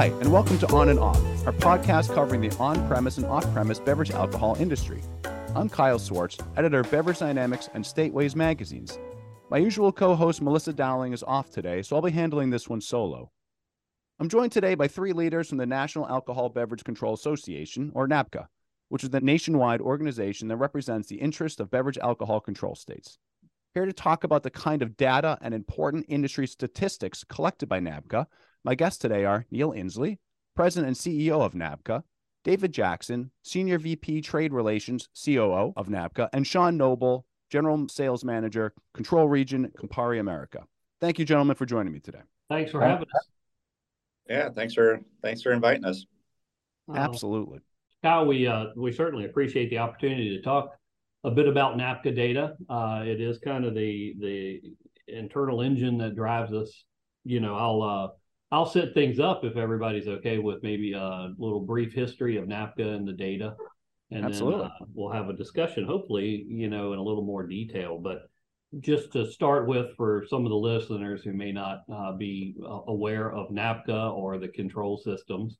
Hi, and welcome to On and Off, our podcast covering the on premise and off premise beverage alcohol industry. I'm Kyle Swartz, editor of Beverage Dynamics and Stateways magazines. My usual co host, Melissa Dowling, is off today, so I'll be handling this one solo. I'm joined today by three leaders from the National Alcohol Beverage Control Association, or NABCA, which is the nationwide organization that represents the interest of beverage alcohol control states. Here to talk about the kind of data and important industry statistics collected by NABCA, my guests today are Neal Insley, President and CEO of NABCA, David Jackson, Senior VP Trade Relations, COO of NABCA, and Sean Noble, General Sales Manager, Control Region, Campari America. Thank you, gentlemen, for joining me today. Thanks for having us. Yeah, thanks for thanks for inviting us. Absolutely. Kyle, we uh, we certainly appreciate the opportunity to talk a bit about NABCA data. Uh, it is kind of the the internal engine that drives us. You know, I'll uh, I'll set things up if everybody's okay with maybe a little brief history of NABCA and the data, and Absolutely. then uh, we'll have a discussion. Hopefully, you know, in a little more detail. But just to start with, for some of the listeners who may not uh, be uh, aware of NABCA or the control systems.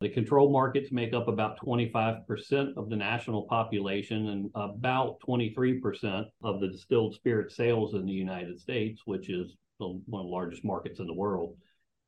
The control markets make up about 25% of the national population and about 23% of the distilled spirit sales in the United States, which is the, one of the largest markets in the world.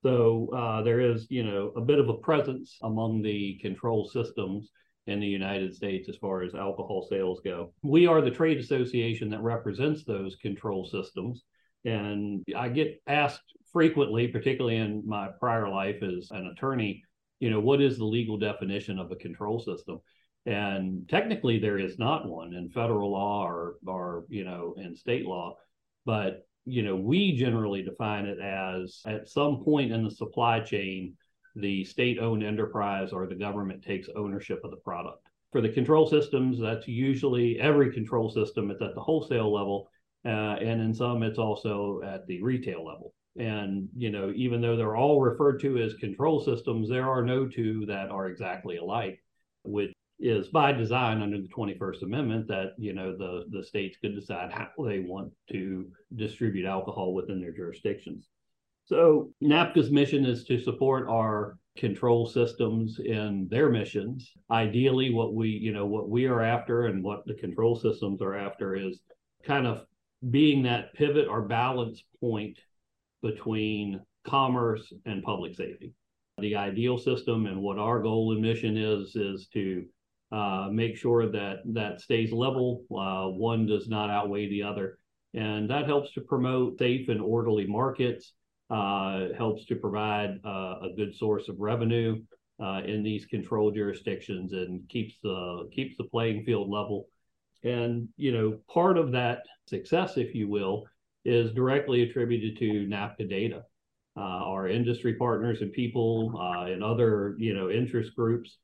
So uh, there is, you know, a bit of a presence among the control systems in the United States as far as alcohol sales go. We are the trade association that represents those control systems. And I get asked frequently, particularly in my prior life as an attorney, you know, what is the legal definition of a control system? And technically, there is not one in federal law or, or you know, in state law. But, you know, we generally define it as at some point in the supply chain, the state owned enterprise or the government takes ownership of the product. For the control systems, that's usually every control system, it's at the wholesale level. Uh, and in some, it's also at the retail level. And, you know, even though they're all referred to as control systems, there are no two that are exactly alike, which is by design under the 21st Amendment that, you know, the, the states could decide how they want to distribute alcohol within their jurisdictions. So NABCA's mission is to support our control systems in their missions. Ideally, what we, you know, what we are after and what the control systems are after is kind of being that pivot or balance point between commerce and public safety. The ideal system and what our goal and mission is is to uh, make sure that that stays level. Uh, one does not outweigh the other, and that helps to promote safe and orderly markets. Uh, helps to provide uh, a good source of revenue uh, in these control jurisdictions and keeps the keeps the playing field level. And you know, part of that success, if you will, is directly attributed to NABCA data. Uh, our industry partners and people and other you know interest groups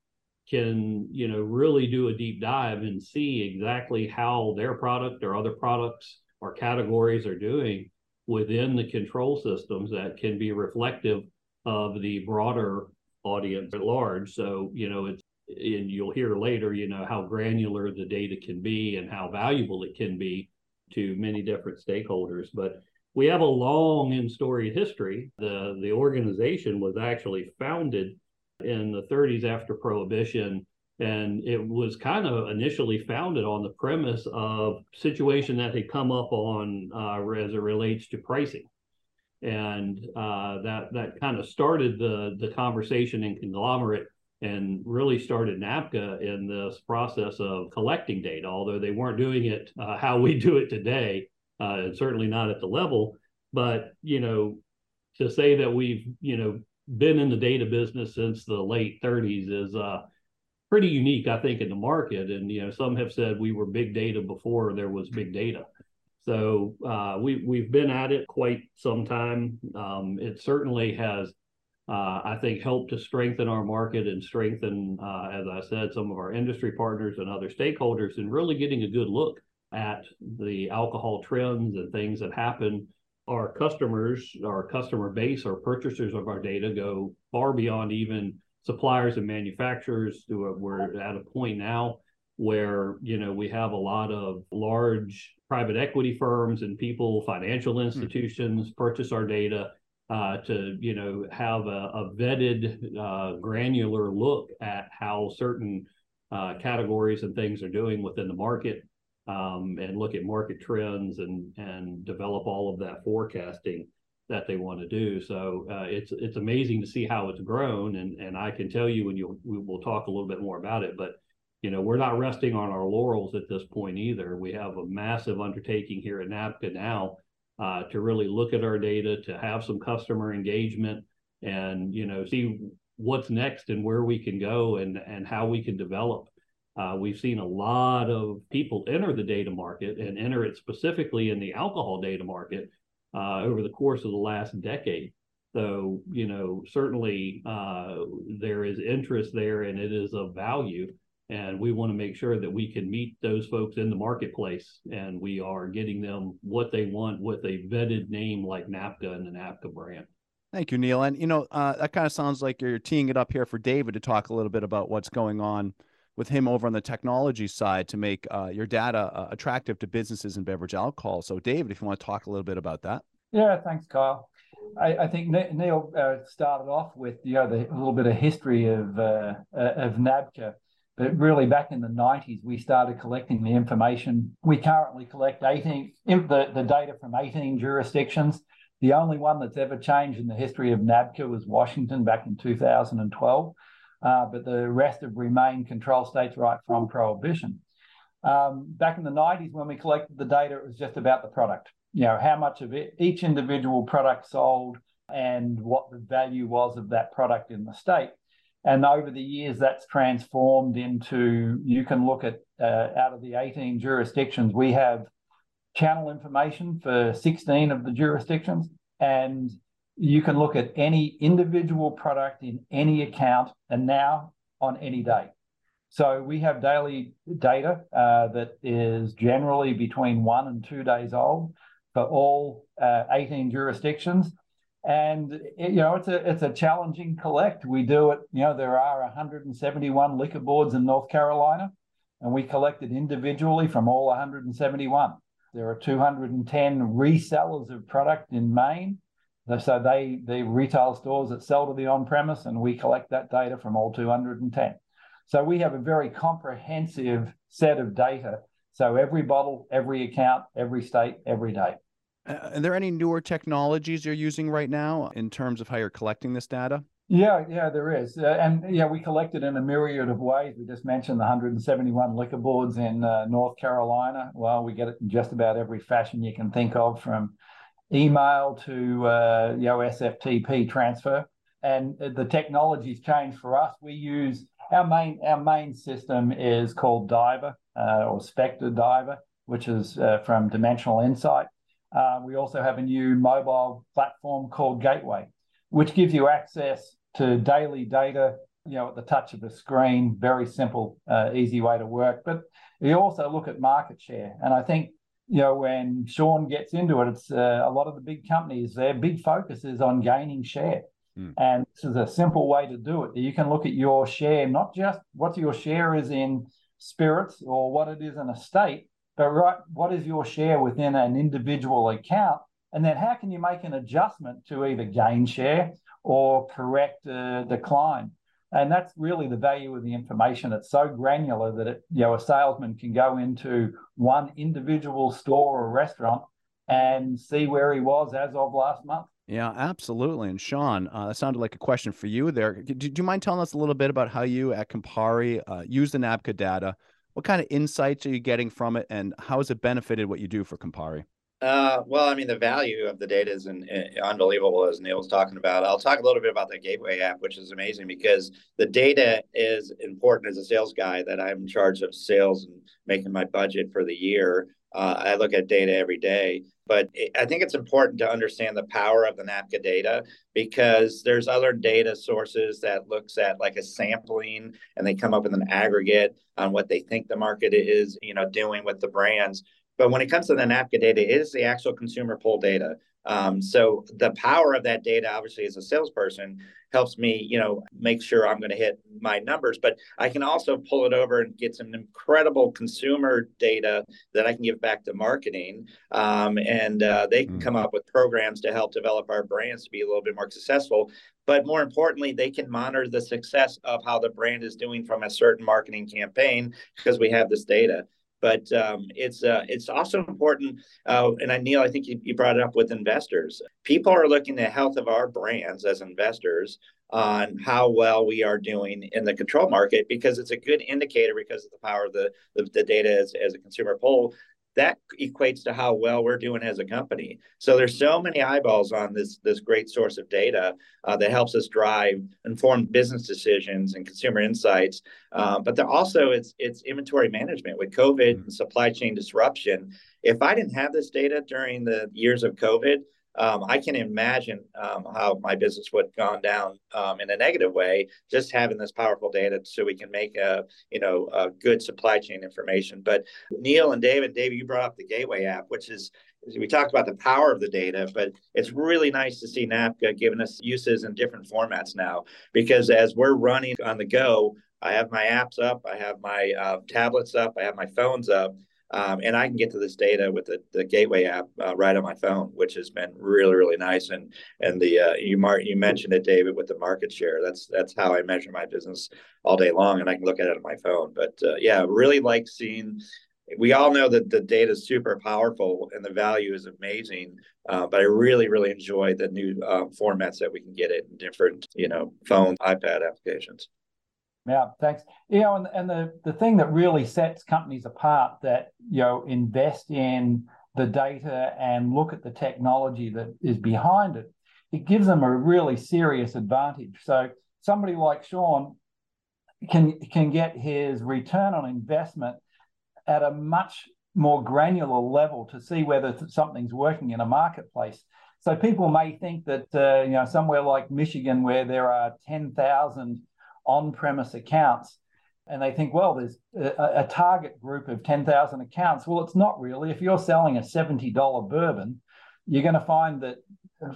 can you know really do a deep dive and see exactly how their product or other products or categories are doing within the control systems that can be reflective of the broader audience at large. So, you know, it's, and you'll hear later, you know, how granular the data can be and how valuable it can be to many different stakeholders. But we have a long and storied history. The, the organization was actually founded in the 30s after Prohibition and it was kind of initially founded on the premise of situation that had come up on uh, as it relates to pricing and uh, that that kind of started the the conversation in conglomerate and really started NABCA in this process of collecting data, although they weren't doing it uh, how we do it today, uh, and certainly not at the level. But you know, to say that we've you know been in the data business since the late 30s is uh, pretty unique, I think, in the market. And you know, some have said we were big data before there was big data. So uh, we we've been at it quite some time. Um, it certainly has, uh, I think, helped to strengthen our market and strengthen, uh, as I said, some of our industry partners and other stakeholders, and really getting a good look at the alcohol trends and things that happen. Our customers, our customer base, our purchasers of our data go far beyond even suppliers and manufacturers we're at a point now where you know we have a lot of large private equity firms and people financial institutions hmm. purchase our data uh, to you know have a, a vetted uh, granular look at how certain uh, categories and things are doing within the market um, and look at market trends and and develop all of that forecasting that they want to do. So uh, it's it's amazing to see how it's grown, and and I can tell you, and you we will talk a little bit more about it, but you know we're not resting on our laurels at this point either. We have a massive undertaking here at NABCA now uh, to really look at our data, to have some customer engagement, and you know see what's next and where we can go and and how we can develop. Uh, we've seen a lot of people enter the data market and enter it specifically in the alcohol data market uh, over the course of the last decade. So, you know, certainly uh, there is interest there and it is of value. And we want to make sure that we can meet those folks in the marketplace and we are getting them what they want with a vetted name like NABCA and the NABCA brand. Thank you, Neal. And, you know, uh, that kind of sounds like you're teeing it up here for David to talk a little bit about what's going on with him over on the technology side to make uh, your data uh, attractive to businesses and beverage alcohol. So, David, if you want to talk a little bit about that. Yeah, thanks, Kyle. I, I think Neal uh, started off with you know the, a little bit of history of uh, uh of NABCA, but really back in the 90s we started collecting the information. We currently collect 18 the, the data from 18 jurisdictions. The only one that's ever changed in the history of NABCA was Washington back in 2012 uh, but the rest have remained control states right from prohibition. Um, back in the 90s, when we collected the data, it was just about the product. You know, how much of it, each individual product sold and what the value was of that product in the state. And over the years, that's transformed into you can look at uh, out of the 18 jurisdictions, we have channel information for 16 of the jurisdictions. And you can look at any individual product in any account and now on any day. So we have daily data uh, that is generally between one and two days old for all uh, 18 jurisdictions. And it, you know it's a it's a challenging collect. We do it. You know there are 171 liquor boards in North Carolina, and we collect it individually from all 171. There are 210 resellers of product in Maine, so they the retail stores that sell to the on-premise, and we collect that data from all 210. So we have a very comprehensive set of data. So every bottle, every account, every state, every day. Uh, are there any newer technologies you're using right now in terms of how you're collecting this data? Yeah, yeah, there is, uh, and yeah, we collect it in a myriad of ways. We just mentioned the 171 liquor boards in uh, North Carolina. Well, we get it in just about every fashion you can think of, from email to uh, you know SFTP transfer, and the technology's changed for us. We use our main our main system is called Diver uh, or Spectre Diver, which is uh, from Dimensional Insight. Uh, we also have a new mobile platform called Gateway, which gives you access to daily data, you know, at the touch of a screen. Very simple, uh, easy way to work. But we also look at market share, and I think you know, when Sean gets into it, it's uh, a lot of the big companies, their big focus is on gaining share. Mm. And this is a simple way to do it. You can look at your share, not just what your share is in spirits or what it is in a state, but right, what is your share within an individual account? And then how can you make an adjustment to either gain share or correct a decline? And that's really the value of the information. It's so granular that it you know a salesman can go into one individual store or restaurant and see where he was as of last month. Yeah absolutely. And sean uh, that sounded like a question for you there. Do, do, you mind telling us a little bit about how you at campari uh, use the NABCA data? What kind of insights are you getting from it and how has it benefited what you do for campari uh, well, I mean, the value of the data is in, unbelievable, as Neal was talking about. I'll talk a little bit about the Gateway app, which is amazing because the data is important as a sales guy that I'm in charge of sales and making my budget for the year. Uh, I look at data every day, but it, I think it's important to understand the power of the NABCA data because there's other data sources that looks at like a sampling and they come up with an aggregate on what they think the market is, you know, doing with the brands But when it comes to the NABCA data, it is the actual consumer pull data. Um, so the power of that data, obviously, as a salesperson, helps me, you know, make sure I'm going to hit my numbers. But I can also pull it over and get some incredible consumer data that I can give back to marketing, um, and uh, they can mm. come up with programs to help develop our brands to be a little bit more successful. But more importantly, they can monitor the success of how the brand is doing from a certain marketing campaign because we have this data. But um, it's uh, it's also important, uh, and I, Neal, I think you, you brought it up with investors. People are looking at the health of our brands as investors on how well we are doing in the control market because it's a good indicator because of the power of the, the, the data as, as a consumer poll that equates to how well we're doing as a company. So there's so many eyeballs on this this great source of data uh, that helps us drive informed business decisions and consumer insights. Uh, but there also it's it's inventory management with COVID and supply chain disruption. If I didn't have this data during the years of COVID, um, I can imagine um, how my business would have gone down um, in a negative way just having this powerful data so we can make a you know a good supply chain information. But Neal and David, David, you brought up the Gateway app, which is we talked about the power of the data, but it's really nice to see NABCA giving us uses in different formats now because as we're running on the go, I have my apps up, I have my uh, tablets up, I have my phones up um, and I can get to this data with the, the Gateway app uh, right on my phone, which has been really really nice. And and the uh, you mar- you mentioned it, David, with the market share. That's that's how I measure my business all day long, and I can look at it on my phone. But uh, yeah, really like seeing. We all know that the data is super powerful and the value is amazing, uh, but I really really enjoy the new um, formats that we can get it in different you know phone, iPad applications. Yeah, thanks. You know, and, and the, the thing that really sets companies apart that, you know, invest in the data and look at the technology that is behind it, it gives them a really serious advantage. So somebody like Sean can can get his return on investment at a much more granular level to see whether something's working in a marketplace. So people may think that uh, you know somewhere like Michigan, where there are ten thousand on-premise accounts and they think, well, there's a, a target group of 10,000 accounts. Well, it's not really. If you're selling a $70 bourbon, you're going to find that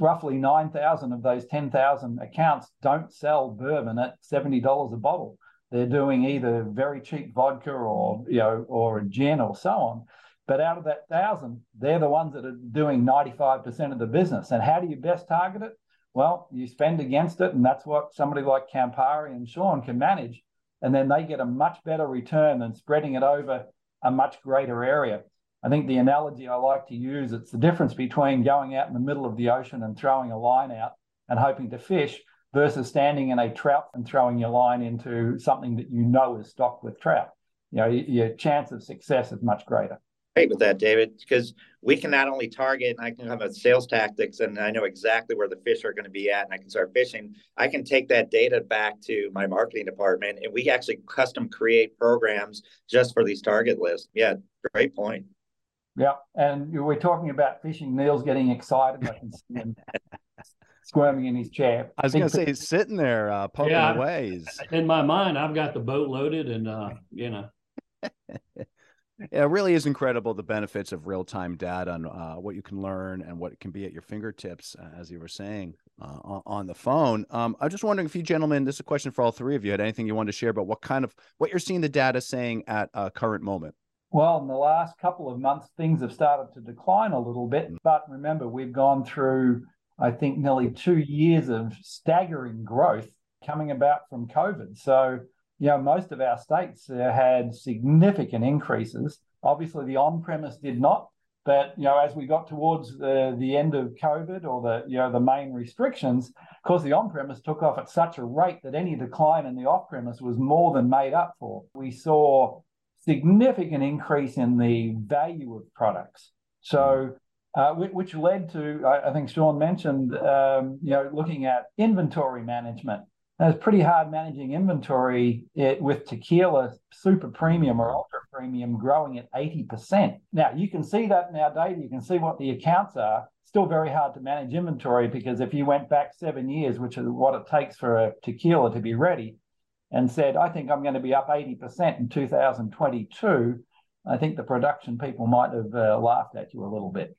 roughly 9,000 of those 10,000 accounts don't sell bourbon at $70 a bottle. They're doing either very cheap vodka or, you know, or a gin or so on. But out of that thousand, they're the ones that are doing 95% of the business. And how do you best target it? Well, you spend against it, and that's what somebody like Campari and Sean can manage. And then they get a much better return than spreading it over a much greater area. I think the analogy I like to use it's the difference between going out in the middle of the ocean and throwing a line out and hoping to fish versus standing in a trout and throwing your line into something that you know is stocked with trout. You know, your chance of success is much greater great with that, David, because we can not only target and I can have a sales tactics and I know exactly where the fish are going to be at and I can start fishing. I can take that data back to my marketing department and we actually custom create programs just for these target lists. Yeah, great point. Yeah, and we're talking about fishing. Neal's getting excited. I can see him squirming in his chair. I was going to say he's sitting there uh, poking yeah, away. In my mind, I've got the boat loaded, and uh, you know. it really is incredible the benefits of real time data and uh, what you can learn and what can be at your fingertips, uh, as you were saying uh, on the phone. Um, I'm just wondering if you gentlemen, this is a question for all three of you, had anything you wanted to share about what kind of what you're seeing the data saying at a current moment. Well, in the last couple of months, things have started to decline a little bit. Mm. But remember, we've gone through, I think, nearly two years of staggering growth coming about from COVID. So you know, most of our states uh, had significant increases. Obviously, the on-premise did not, but you know, as we got towards the, the end of COVID or the you know the main restrictions, of course, the on-premise took off at such a rate that any decline in the off-premise was more than made up for. We saw significant increase in the value of products. So. Uh, which led to, I think Sean mentioned, um, you know, looking at inventory management and it's pretty hard managing inventory it, with tequila super premium or ultra premium growing at 80%. Now, you can see that in our data. You can see what the accounts are. Still very hard to manage inventory because if you went back seven years, which is what it takes for a tequila to be ready, and said, I think I'm going to be up 80% in 2022, I think the production people might have uh, laughed at you a little bit.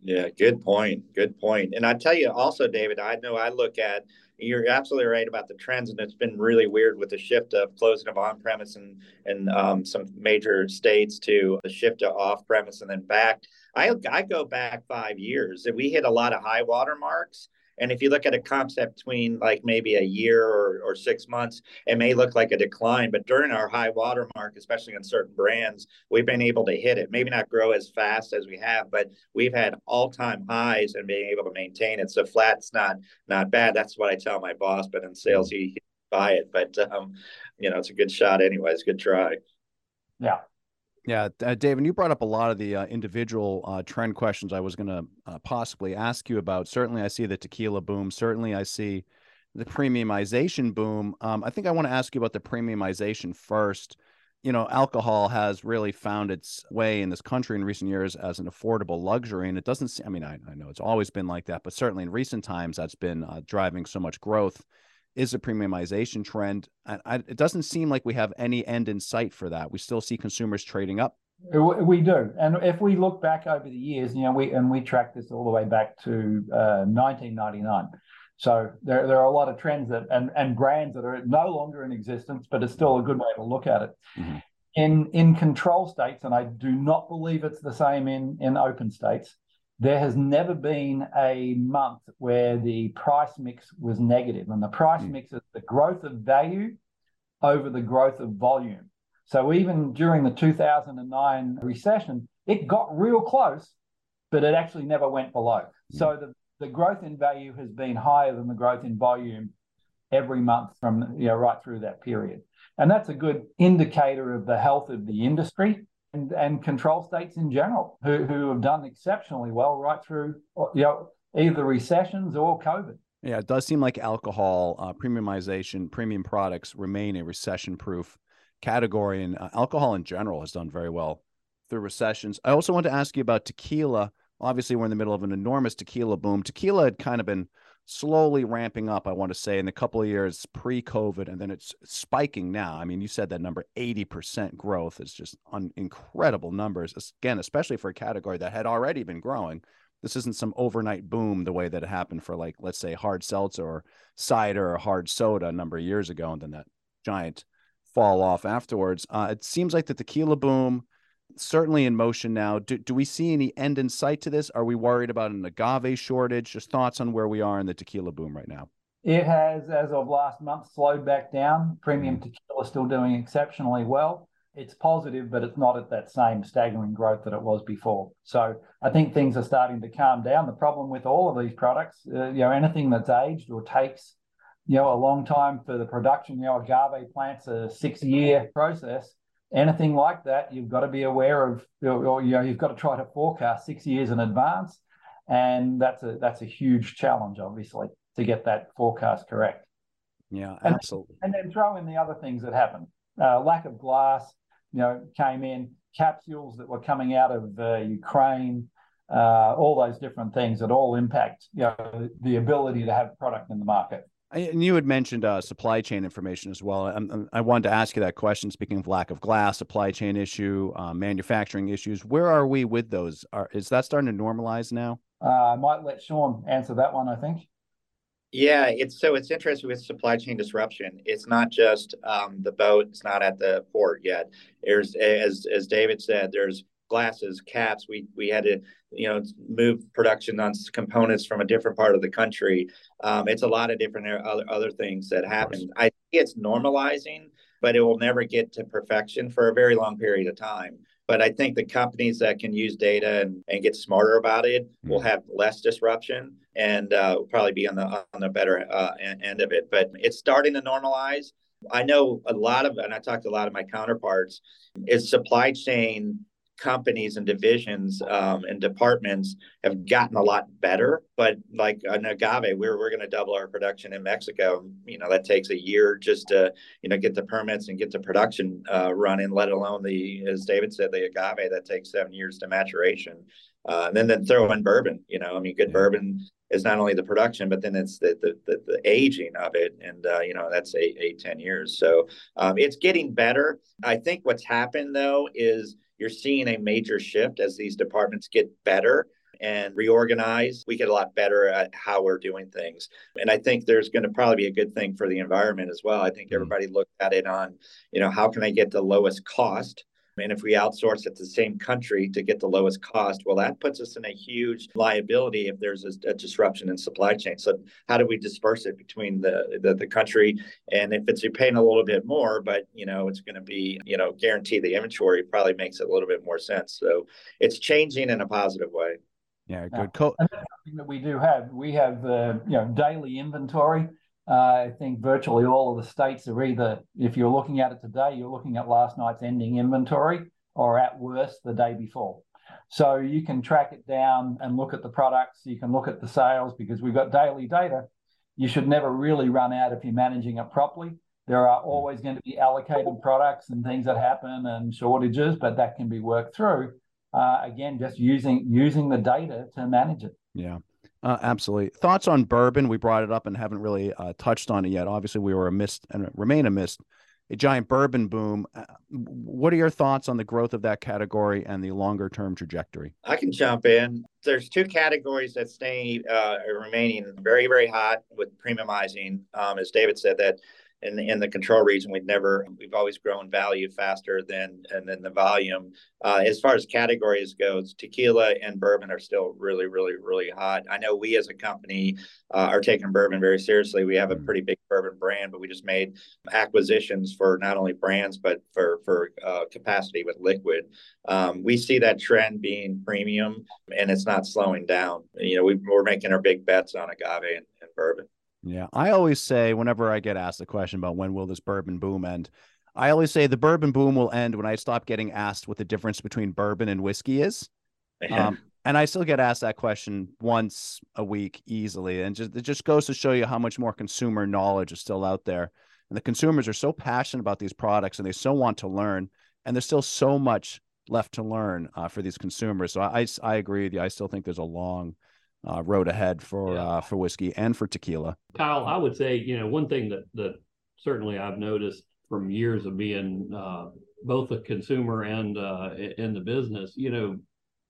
Yeah, good point. Good point. And I tell you also, David, I know I look at you're absolutely right about the trends, and it's been really weird with the shift of closing of on premise and and um, some major states to the shift to off premise and then back. I I go back five years, and we hit a lot of high water marks and if you look at a concept between like maybe a year or, or six months, it may look like a decline. But during our high water mark, especially on certain brands, we've been able to hit it. Maybe not grow as fast as we have, but we've had all time highs and being able to maintain it. So flat's not not bad. That's what I tell my boss. But in sales, he, he buy it. But um, you know, it's a good shot anyways. Good try. Yeah. Yeah, uh, David, you brought up a lot of the uh, individual uh, trend questions I was going to uh, possibly ask you about. Certainly, I see the tequila boom. Certainly, I see the premiumization boom. Um, I think I want to ask you about the premiumization first. You know, alcohol has really found its way in this country in recent years as an affordable luxury. And it doesn't, seem, I mean, I, I know it's always been like that, but certainly in recent times, that's been uh, driving so much growth is a premiumization trend. I, I, it doesn't seem like we have any end in sight for that. We still see consumers trading up. We do, and if we look back over the years, you know, we and we track this all the way back to uh, 1999. So there, there are a lot of trends that and, and brands that are no longer in existence, but it's still a good way to look at it. Mm-hmm. In in control states, and I do not believe it's the same in in open states there has never been a month where the price mix was negative, and the price mm. mix is the growth of value over the growth of volume. So even during the 2009 recession, it got real close, but it actually never went below. Mm. So the, the growth in value has been higher than the growth in volume every month from you know right through that period. And that's a good indicator of the health of the industry and, and control states in general who, who have done exceptionally well right through you know either recessions or COVID. Yeah, it does seem like alcohol uh, premiumization, premium products remain a recession-proof category, and uh, alcohol in general has done very well through recessions. I also want to ask you about tequila. Obviously, we're in the middle of an enormous tequila boom. Tequila had kind of been slowly ramping up, I want to say, in a couple of years pre COVID, and then it's spiking now. I mean, you said that number 80% growth is just un- incredible numbers. Again, especially for a category that had already been growing. This isn't some overnight boom the way that it happened for, like, let's say, hard seltzer or cider or hard soda a number of years ago, and then that giant fall off afterwards. Uh, it seems like the tequila boom certainly in motion now. Do, do we see any end in sight to this? Are we worried about an agave shortage? Just thoughts on where we are in the tequila boom right now. It has, as of last month, slowed back down. Premium mm-hmm. tequila still doing exceptionally well. It's positive, but it's not at that same staggering growth that it was before. So I think things are starting to calm down. The problem with all of these products, uh, you know, anything that's aged or takes, you know, a long time for the production, you know, agave plants a six-year process anything like that, you've got to be aware of, or, you know, you've got to try to forecast six years in advance, and that's a that's a huge challenge, obviously, to get that forecast correct. Yeah, and, absolutely. And then throw in the other things that happened. Uh, lack of glass, you know, came in. Capsules that were coming out of uh, Ukraine, uh, all those different things that all impact, you know, the ability to have product in the market. And you had mentioned uh, supply chain information as well. I, I wanted to ask you that question. Speaking of lack of glass, supply chain issue, uh, manufacturing issues, where are we with those? Are, is that starting to normalize now? Uh, I might let Sean answer that one. I think. Yeah, it's so it's interesting with supply chain disruption. It's not just um, the boat; it's not at the port yet. There's, as as David said, there's glasses, caps. We we had to you know move production on components from a different part of the country. Um, it's a lot of different other other things that happen. I think it's normalizing, but it will never get to perfection for a very long period of time. But I think the companies that can use data and, and get smarter about it mm-hmm. will have less disruption and uh, will probably be on the on the better uh, end of it. But it's starting to normalize. I know a lot of, and I talked to a lot of my counterparts, is supply chain companies and divisions um, and departments have gotten a lot better. But like an agave, we're we're going to double our production in Mexico. You know that takes a year just to you know get the permits and get the production uh, running. Let alone the as David said, the agave that takes seven years to maturation. Uh, and then then throw in bourbon. You know, I mean, good yeah. bourbon is not only the production, but then it's the the the, the aging of it, and uh, you know that's eight eight ten years. So um, it's getting better. I think what's happened though is you're seeing a major shift as these departments get better and reorganize, we get a lot better at how we're doing things. And I think there's going to probably be a good thing for the environment as well. I think mm-hmm. everybody looked at it on, you know, how can I get the lowest cost and if we outsource it to the same country to get the lowest cost, well, that puts us in a huge liability if there's a, a disruption in supply chain. So how do we disperse it between the, the, the country? And if it's you're paying a little bit more, but you know it's going to be you know guarantee the inventory probably makes it a little bit more sense. So it's changing in a positive way. Yeah, good. Co- something that we do have. We have uh, you know daily inventory. Uh, I think virtually all of the states are either, if you're looking at it today, you're looking at last night's ending inventory, or at worst, the day before. So you can track it down and look at the products. You can look at the sales because we've got daily data. You should never really run out if you're managing it properly. There are always going to be allocated products and things that happen and shortages, but that can be worked through. Uh, again, just using using the data to manage it. Yeah. Uh, absolutely. Thoughts on bourbon? We brought it up and haven't really uh, touched on it yet. Obviously, we were a missed and remain a missed a giant bourbon boom. Uh, what are your thoughts on the growth of that category and the longer term trajectory? I can jump in. There's two categories that stay uh, remaining very, very hot with premiumizing. Um, as David said, that in the, in the control region, we've never we've always grown value faster than and then the volume. Uh, as far as categories goes, tequila and bourbon are still really, really, really hot. I know we as a company uh, are taking bourbon very seriously. We have a mm. pretty big bourbon brand, but we just made acquisitions for not only brands but for for uh, capacity with liquid. Um, we see that trend being premium, and it's not slowing down. You know, we, we're making our big bets on agave and, and bourbon. Yeah, I always say whenever I get asked the question about when will this bourbon boom end, I always say the bourbon boom will end when I stop getting asked what the difference between bourbon and whiskey is. Um, and I still get asked that question once a week easily, and just it just goes to show you how much more consumer knowledge is still out there. And the consumers are so passionate about these products, and they so want to learn, and there's still so much left to learn uh, for these consumers. So I, I agree with you. I still think there's a long uh, road ahead for yeah. uh, for whiskey and for tequila. Kyle, I would say you know one thing that that certainly I've noticed from years of being uh, both a consumer and uh, in the business, you know,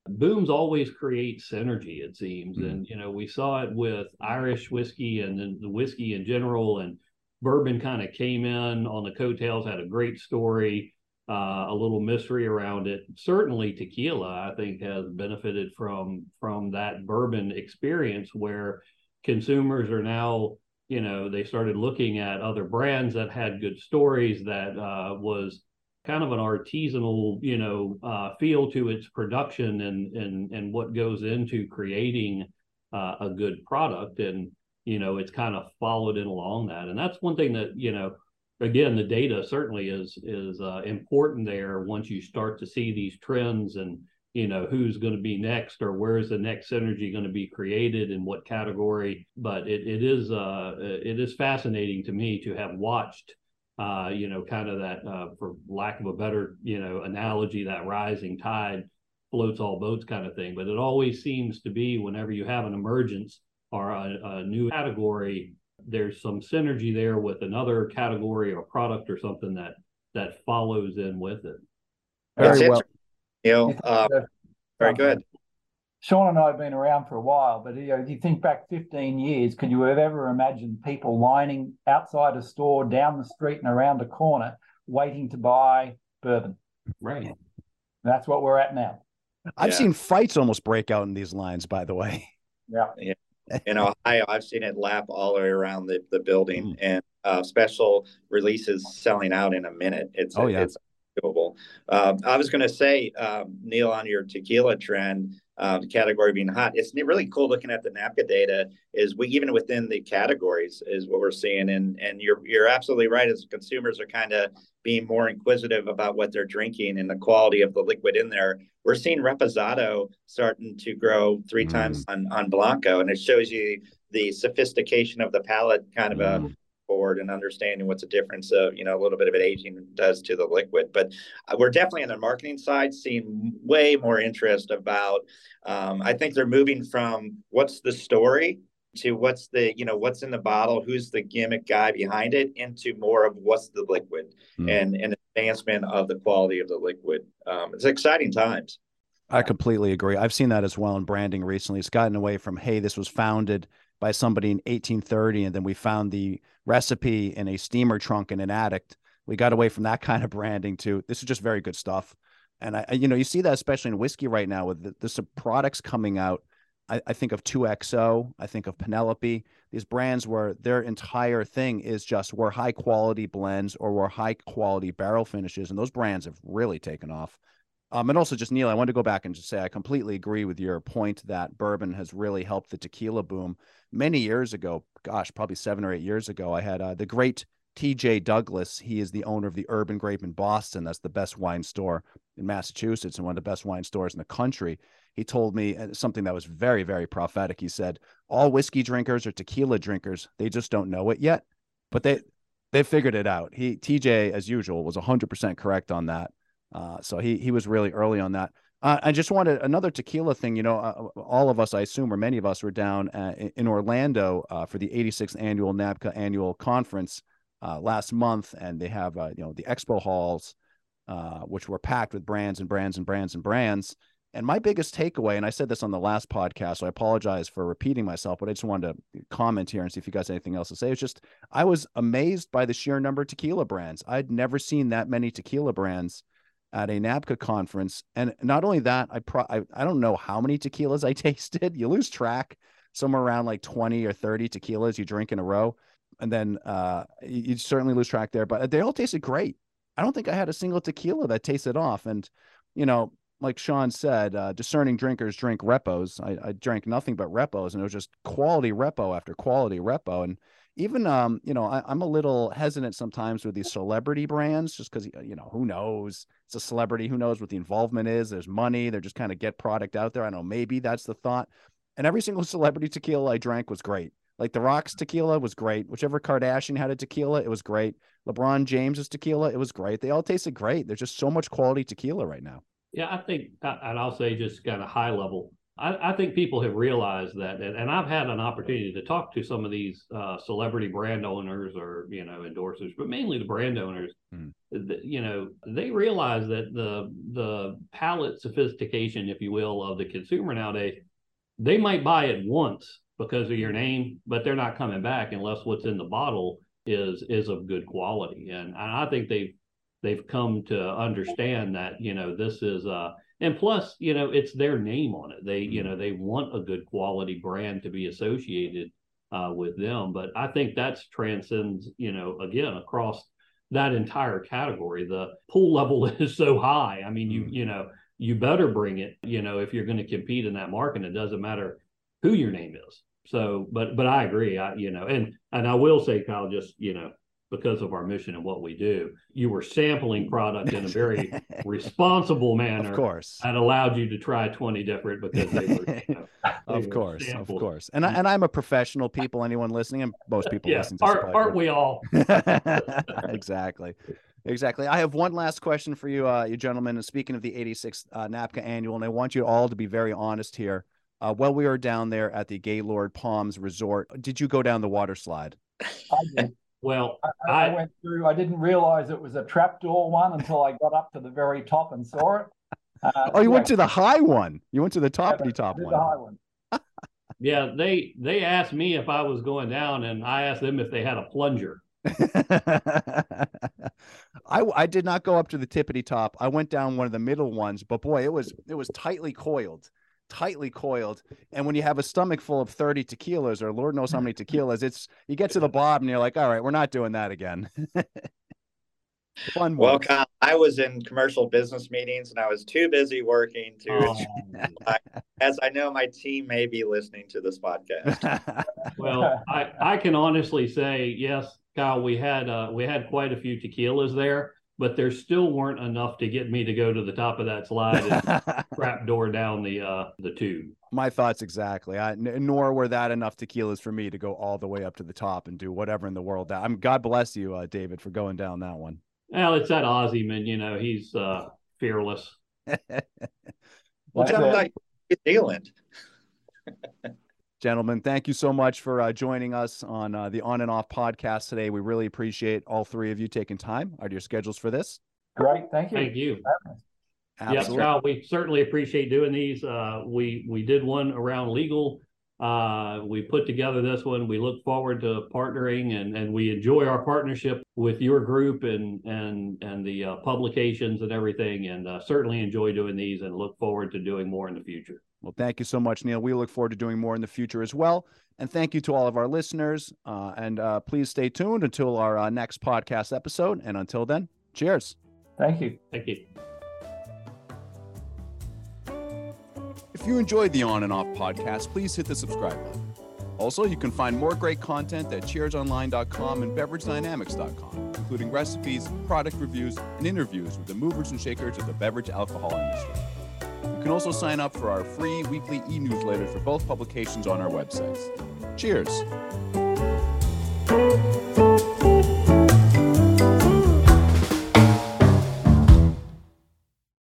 booms always create synergy. It seems, mm-hmm. and you know we saw it with Irish whiskey and then the whiskey in general, and bourbon kind of came in on the coattails, had a great story uh, a little mystery around it. Certainly, tequila, I think, has benefited from from that bourbon experience where consumers are now, you know, they started looking at other brands that had good stories that uh, was kind of an artisanal, you know, uh, feel to its production and and and what goes into creating uh, a good product, and you know, it's kind of followed in along that, and that's one thing that you know again, the data certainly is is uh, important there. Once you start to see these trends and you know who's going to be next or where's the next synergy going to be created in what category. But it it is uh, it is fascinating to me to have watched. Uh, you know, kind of that, uh, for lack of a better, you know, analogy, that rising tide floats all boats kind of thing. But it always seems to be whenever you have an emergence or a, a new category, there's some synergy there with another category or product or something that that follows in with it. Very well. You know, uh, very good. Sean and I have been around for a while, but you know, if you think back 15 years, could you have ever imagined people lining outside a store, down the street, and around a corner, waiting to buy bourbon? Right. That's what we're at now. I've yeah. seen fights almost break out in these lines, by the way. Yeah. Yeah in Ohio, I've seen it lap all the way around the, the building mm. and uh, special releases selling out in a minute. It's oh, yeah. it's doable. Um, I was going to say, um, Neal, on your tequila trend, uh, the category being hot, it's really cool looking at the NABCA data. Is we even within the categories is what we're seeing, and and you're you're absolutely right. As consumers are kind of being more inquisitive about what they're drinking and the quality of the liquid in there, we're seeing Reposado starting to grow three mm. times on on Blanco, and it shows you the sophistication of the palate, kind of a forward and understanding what's the difference of you know a little bit of it aging does to the liquid. But uh, we're definitely on the marketing side seeing way more interest about. Um, I think they're moving from what's the story to what's the you know what's in the bottle who's the gimmick guy behind it into more of what's the liquid mm. and and advancement of the quality of the liquid um, it's exciting times i completely agree i've seen that as well in branding recently it's gotten away from hey this was founded by somebody in 1830 and then we found the recipe in a steamer trunk in an attic we got away from that kind of branding to this is just very good stuff and i you know you see that especially in whiskey right now with the, the products coming out I, I think of 2XO, I think of Penelope, these brands where their entire thing is just we're high quality blends or we're high quality barrel finishes. And those brands have really taken off. Um, and also just Neal, I want to go back and just say I completely agree with your point that bourbon has really helped the tequila boom. Many years ago, gosh, probably seven or eight years ago, I had uh, the great TJ Douglas. He is the owner of the Urban Grape in Boston. That's the best wine store in Massachusetts and one of the best wine stores in the country he told me uh, something that was very, very prophetic. He said, "All whiskey drinkers are tequila drinkers. They just don't know it yet, but they they figured it out." He TJ, as usual, was 100% correct on that. Uh, so he he was really early on that. Uh, I just wanted another tequila thing. You know, uh, all of us, I assume, or many of us, were down uh, in Orlando uh, for the 86th annual NABCA annual conference last month, and they have you know the expo halls, which were packed with brands and brands and brands and brands. And my biggest takeaway, and I said this on the last podcast, so I apologize for repeating myself, but I just wanted to comment here and see if you guys anything else to say. It's just I was amazed by the sheer number of tequila brands. I'd never seen that many tequila brands at a NABCA conference. And not only that, I pro I, I don't know how many tequilas I tasted. You lose track somewhere around like 20 or 30 tequilas you drink in a row. And then uh, you certainly lose track there, but they all tasted great. I don't think I had a single tequila that tasted off. And, you know, like Sean said, uh, discerning drinkers drink repos. I, I, drank nothing but repos, and it was just quality repo after quality repo. And even, um, you know, I, am a little hesitant sometimes with these celebrity brands, just because you know who knows it's a celebrity, who knows what the involvement is. There's money. They're just kind of get product out there. I know maybe that's the thought. And every single celebrity tequila I drank was great. Like the Rock's tequila was great. Whichever Kardashian had a tequila, it was great. LeBron James's tequila, it was great. They all tasted great. There's just so much quality tequila right now. Yeah, I think, and I'll say just kind of high level, I, I think people have realized that, and, and, I've had an opportunity to talk to some of these uh, celebrity brand owners or you know endorsers, but mainly the brand owners. Mm. You know, they realize that the the palate sophistication, if you will, of the consumer nowadays, they might buy it once because of your name, but they're not coming back unless what's in the bottle is is of good quality. And I think they've they've come to understand that you know this is uh and plus you know it's their name on it. They you mm-hmm. know they want a good quality brand to be associated uh, with them. But i think that's transcends you know again across that entire category. The pool level is so high. I mean you mm-hmm. you know you better bring it you know if you're going to compete in that market it doesn't matter who your name is. So but but i agree. I you know and and i will say kyle just you know because of our mission and what we do. You were sampling product in a very responsible manner. Of course. That allowed you to try 20 different because they were, you know, they of course, sampled. of course. And I, and I'm a professional people, anyone listening and most people yeah, listening to aren't, aren't we all? exactly. Exactly. I have one last question for you, uh, you gentlemen. And speaking of the 86th uh, NABCA annual, and I want you all to be very honest here. Uh, while we were down there at the Gaylord Palms Resort, did you go down the water slide? I did. Well, I, I, I, went through. I didn't realize it was a trapdoor one until I got up to the very top and saw it. Uh, oh, you yeah. went to the high one. You went to the toppity yeah, top one. The high one. yeah, they they asked me if I was going down, and I asked them if they had a plunger. I I did not go up to the tippity top. I went down one of the middle ones, but boy, it was it was tightly coiled tightly coiled. And when you have a stomach full of 30 tequilas or Lord knows how many tequilas, it's you get to the bottom and you're like, all right, we're not doing that again. Fun well, Kyle, I was in commercial business meetings and I was too busy working to, oh. as I know my team may be listening to this podcast. well, I, I can honestly say, yes, Kyle, we had uh, we had quite a few tequilas there. But there still weren't enough to get me to go to the top of that slide and trap door down the uh, the tube. My thoughts exactly. I, n- nor were that enough tequilas for me to go all the way up to the top and do whatever in the world. That I'm. God bless you, uh, David, for going down that one. Well, it's that Aussie man. You know, he's uh, fearless. Well, Like gentlemen, that. like New Zealand. Gentlemen, thank you so much for uh, joining us on uh, the On and Off podcast today. We really appreciate all three of you taking time out of your schedules for this. Great, thank you. Thank you. Yes, Absolutely. well, we certainly appreciate doing these. Uh, we we did one around legal. Uh, we put together this one. We look forward to partnering, and and we enjoy our partnership with your group and and and the uh, publications and everything. And uh, certainly enjoy doing these, and look forward to doing more in the future. Well, thank you so much, Neal. We look forward to doing more in the future as well. And thank you to all of our listeners. Uh, and uh, please stay tuned until our uh, next podcast episode. And until then, cheers. Thank you. Thank you. If you enjoyed the On and Off podcast, please hit the subscribe button. Also, you can find more great content at cheersonline.com and beveragedynamics.com, including recipes, product reviews, and interviews with the movers and shakers of the beverage alcohol industry. You can also sign up for our free weekly e newsletter for both publications on our websites. Cheers.